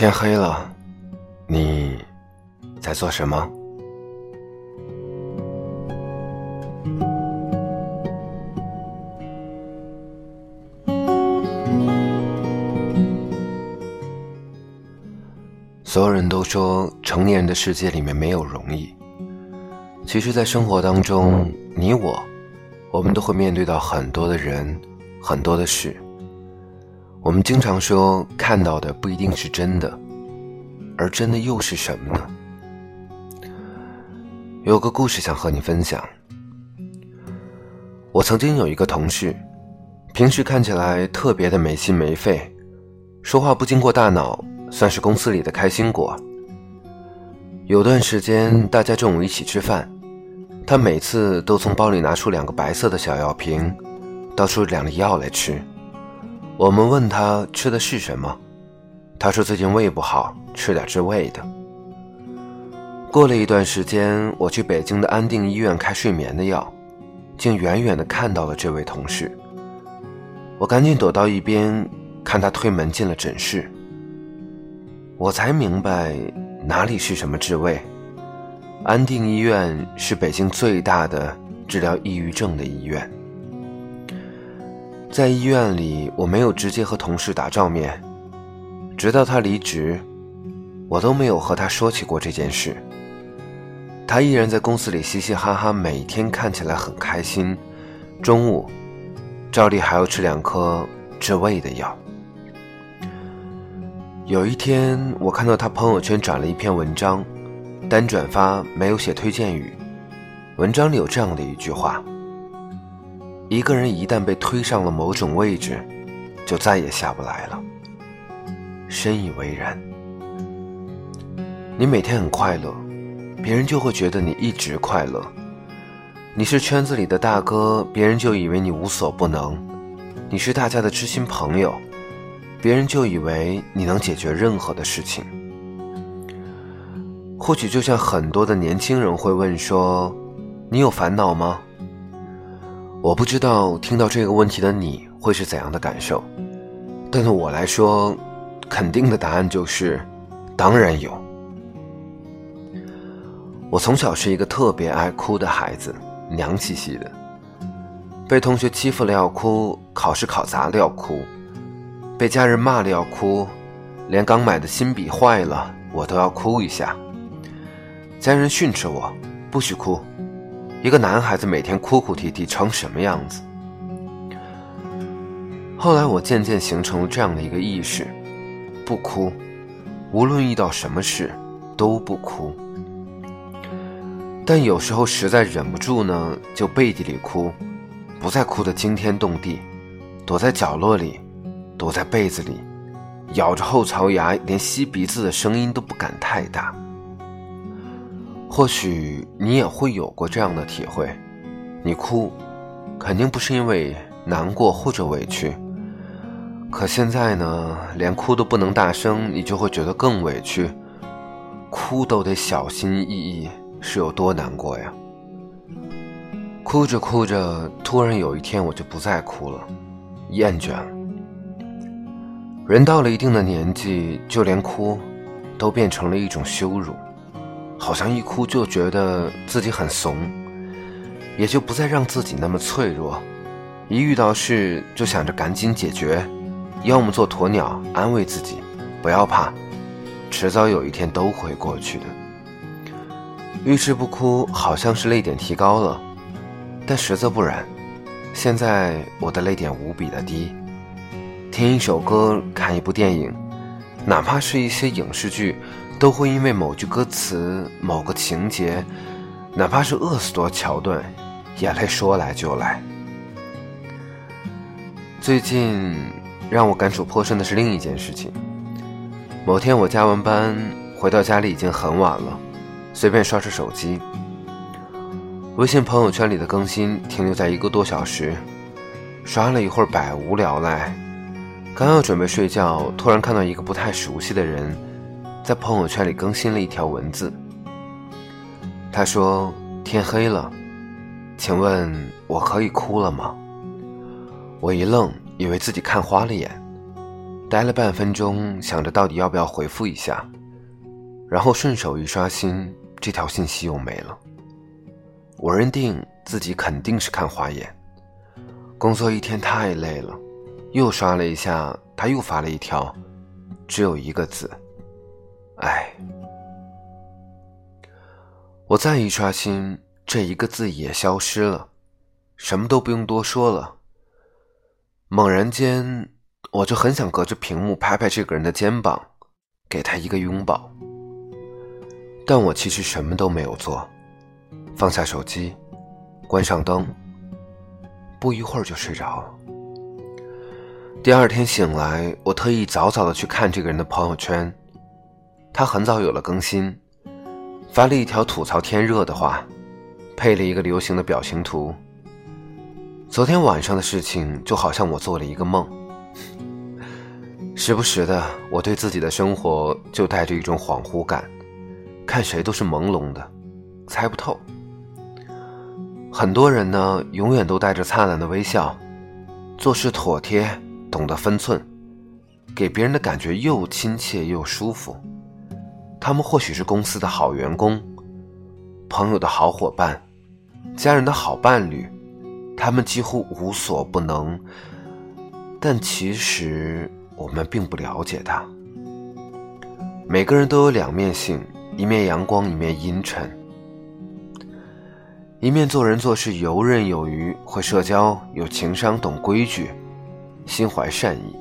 天黑了，你在做什么？所有人都说，成年人的世界里面没有容易。其实，在生活当中，你我，我们都会面对到很多的人，很多的事。我们经常说，看到的不一定是真的，而真的又是什么呢？有个故事想和你分享。我曾经有一个同事，平时看起来特别的没心没肺，说话不经过大脑，算是公司里的开心果。有段时间，大家中午一起吃饭，他每次都从包里拿出两个白色的小药瓶，倒出两粒药来吃。我们问他吃的是什么，他说最近胃不好，吃点治胃的。过了一段时间，我去北京的安定医院开睡眠的药，竟远远的看到了这位同事。我赶紧躲到一边，看他推门进了诊室。我才明白哪里是什么治胃。安定医院是北京最大的治疗抑郁症的医院。在医院里，我没有直接和同事打照面，直到他离职，我都没有和他说起过这件事。他依然在公司里嘻嘻哈哈，每天看起来很开心。中午，照例还要吃两颗治胃的药。有一天，我看到他朋友圈转了一篇文章，单转发，没有写推荐语。文章里有这样的一句话。一个人一旦被推上了某种位置，就再也下不来了。深以为然。你每天很快乐，别人就会觉得你一直快乐。你是圈子里的大哥，别人就以为你无所不能。你是大家的知心朋友，别人就以为你能解决任何的事情。或许就像很多的年轻人会问说：“你有烦恼吗？”我不知道听到这个问题的你会是怎样的感受，但对我来说，肯定的答案就是，当然有。我从小是一个特别爱哭的孩子，娘兮兮的，被同学欺负了要哭，考试考砸了要哭，被家人骂了要哭，连刚买的新笔坏了我都要哭一下。家人训斥我，不许哭。一个男孩子每天哭哭啼啼成什么样子？后来我渐渐形成了这样的一个意识：不哭，无论遇到什么事都不哭。但有时候实在忍不住呢，就背地里哭，不再哭得惊天动地，躲在角落里，躲在被子里，咬着后槽牙，连吸鼻子的声音都不敢太大。或许你也会有过这样的体会，你哭，肯定不是因为难过或者委屈。可现在呢，连哭都不能大声，你就会觉得更委屈。哭都得小心翼翼，是有多难过呀？哭着哭着，突然有一天我就不再哭了，厌倦了。人到了一定的年纪，就连哭，都变成了一种羞辱。好像一哭就觉得自己很怂，也就不再让自己那么脆弱。一遇到事就想着赶紧解决，要么做鸵鸟安慰自己，不要怕，迟早有一天都会过去的。遇事不哭好像是泪点提高了，但实则不然。现在我的泪点无比的低，听一首歌，看一部电影，哪怕是一些影视剧。都会因为某句歌词、某个情节，哪怕是饿死多桥段，眼泪说来就来。最近让我感触颇深的是另一件事情。某天我加完班回到家里已经很晚了，随便刷刷手机，微信朋友圈里的更新停留在一个多小时，刷了一会儿百无聊赖，刚要准备睡觉，突然看到一个不太熟悉的人。在朋友圈里更新了一条文字。他说：“天黑了，请问我可以哭了吗？”我一愣，以为自己看花了眼。待了半分钟，想着到底要不要回复一下，然后顺手一刷新，这条信息又没了。我认定自己肯定是看花眼，工作一天太累了，又刷了一下，他又发了一条，只有一个字：哎。我再一刷新，这一个字也消失了，什么都不用多说了。猛然间。我就很想隔着屏幕拍拍这个人的肩膀，给他一个拥抱。但我其实什么都没有做，放下手机，关上灯，不一会儿就睡着了。第二天醒来，我特意早早的去看这个人的朋友圈，他很早有了更新，发了一条吐槽天热的话，配了一个流行的表情图。昨天晚上的事情就好像我做了一个梦。时不时的，我对自己的生活就带着一种恍惚感，看谁都是朦胧的，猜不透。很多人呢，永远都带着灿烂的微笑，做事妥帖，懂得分寸，给别人的感觉又亲切又舒服。他们或许是公司的好员工，朋友的好伙伴，家人的好伴侣，他们几乎无所不能。但其实我们并不了解他。每个人都有两面性，一面阳光，一面阴沉。一面做人做事游刃有余，会社交，有情商，懂规矩，心怀善意。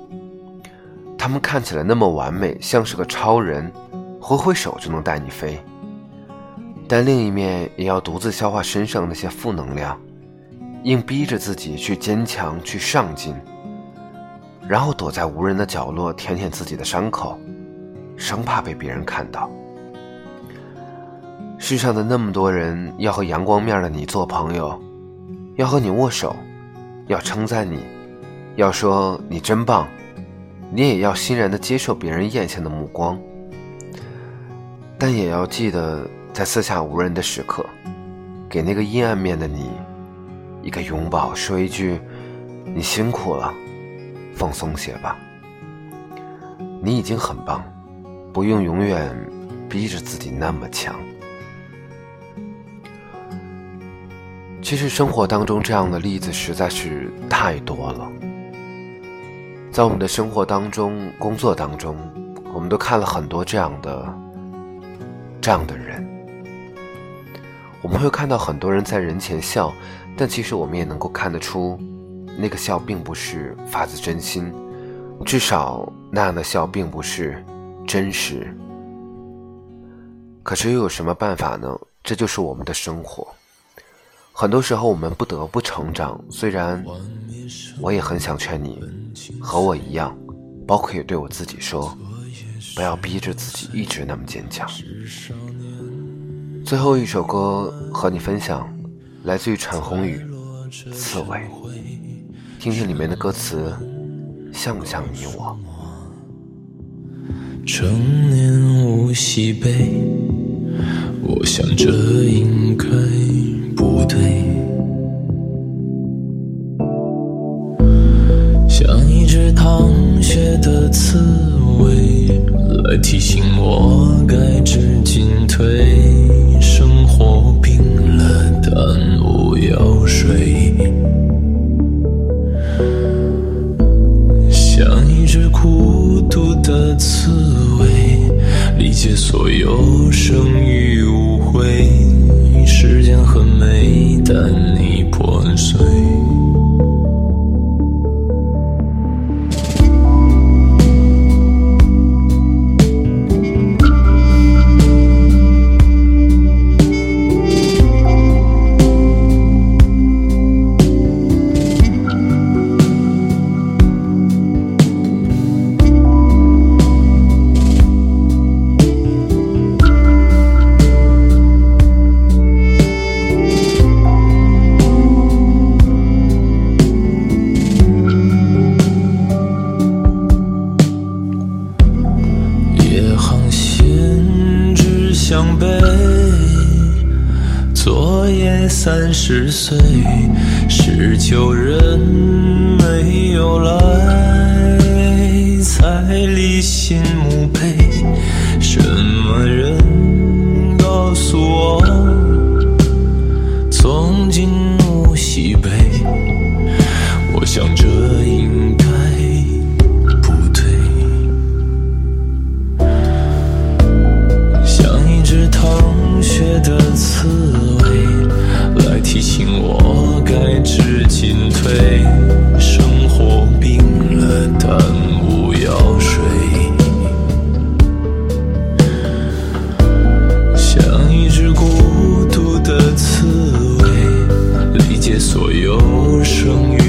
他们看起来那么完美，像是个超人，挥挥手就能带你飞。但另一面也要独自消化身上那些负能量，硬逼着自己去坚强，去上进。然后躲在无人的角落，舔舔自己的伤口，生怕被别人看到。世上的那么多人要和阳光面的你做朋友，要和你握手，要称赞你，要说你真棒，你也要欣然的接受别人艳羡的目光。但也要记得，在四下无人的时刻，给那个阴暗面的你一个拥抱，说一句：“你辛苦了。”放松些吧，你已经很棒，不用永远逼着自己那么强。其实生活当中这样的例子实在是太多了，在我们的生活当中、工作当中，我们都看了很多这样的这样的人。我们会看到很多人在人前笑，但其实我们也能够看得出。那个笑并不是发自真心，至少那样的笑并不是真实。可是又有什么办法呢？这就是我们的生活。很多时候我们不得不成长。虽然我也很想劝你和我一样，包括也对我自己说，不要逼着自己一直那么坚强。最后一首歌和你分享，来自于陈鸿宇，《刺猬》。听听里面的歌词，像不像你我？成年无喜悲，我想这应该不对。像一只淌血的刺猬，来提醒我该知进退。生活冰了，但我要睡。孤独的刺猬，理解所有生与无悔。时间很美，但你破碎。十岁，十九人没有来才离心墓碑。什么人告诉我，所有生于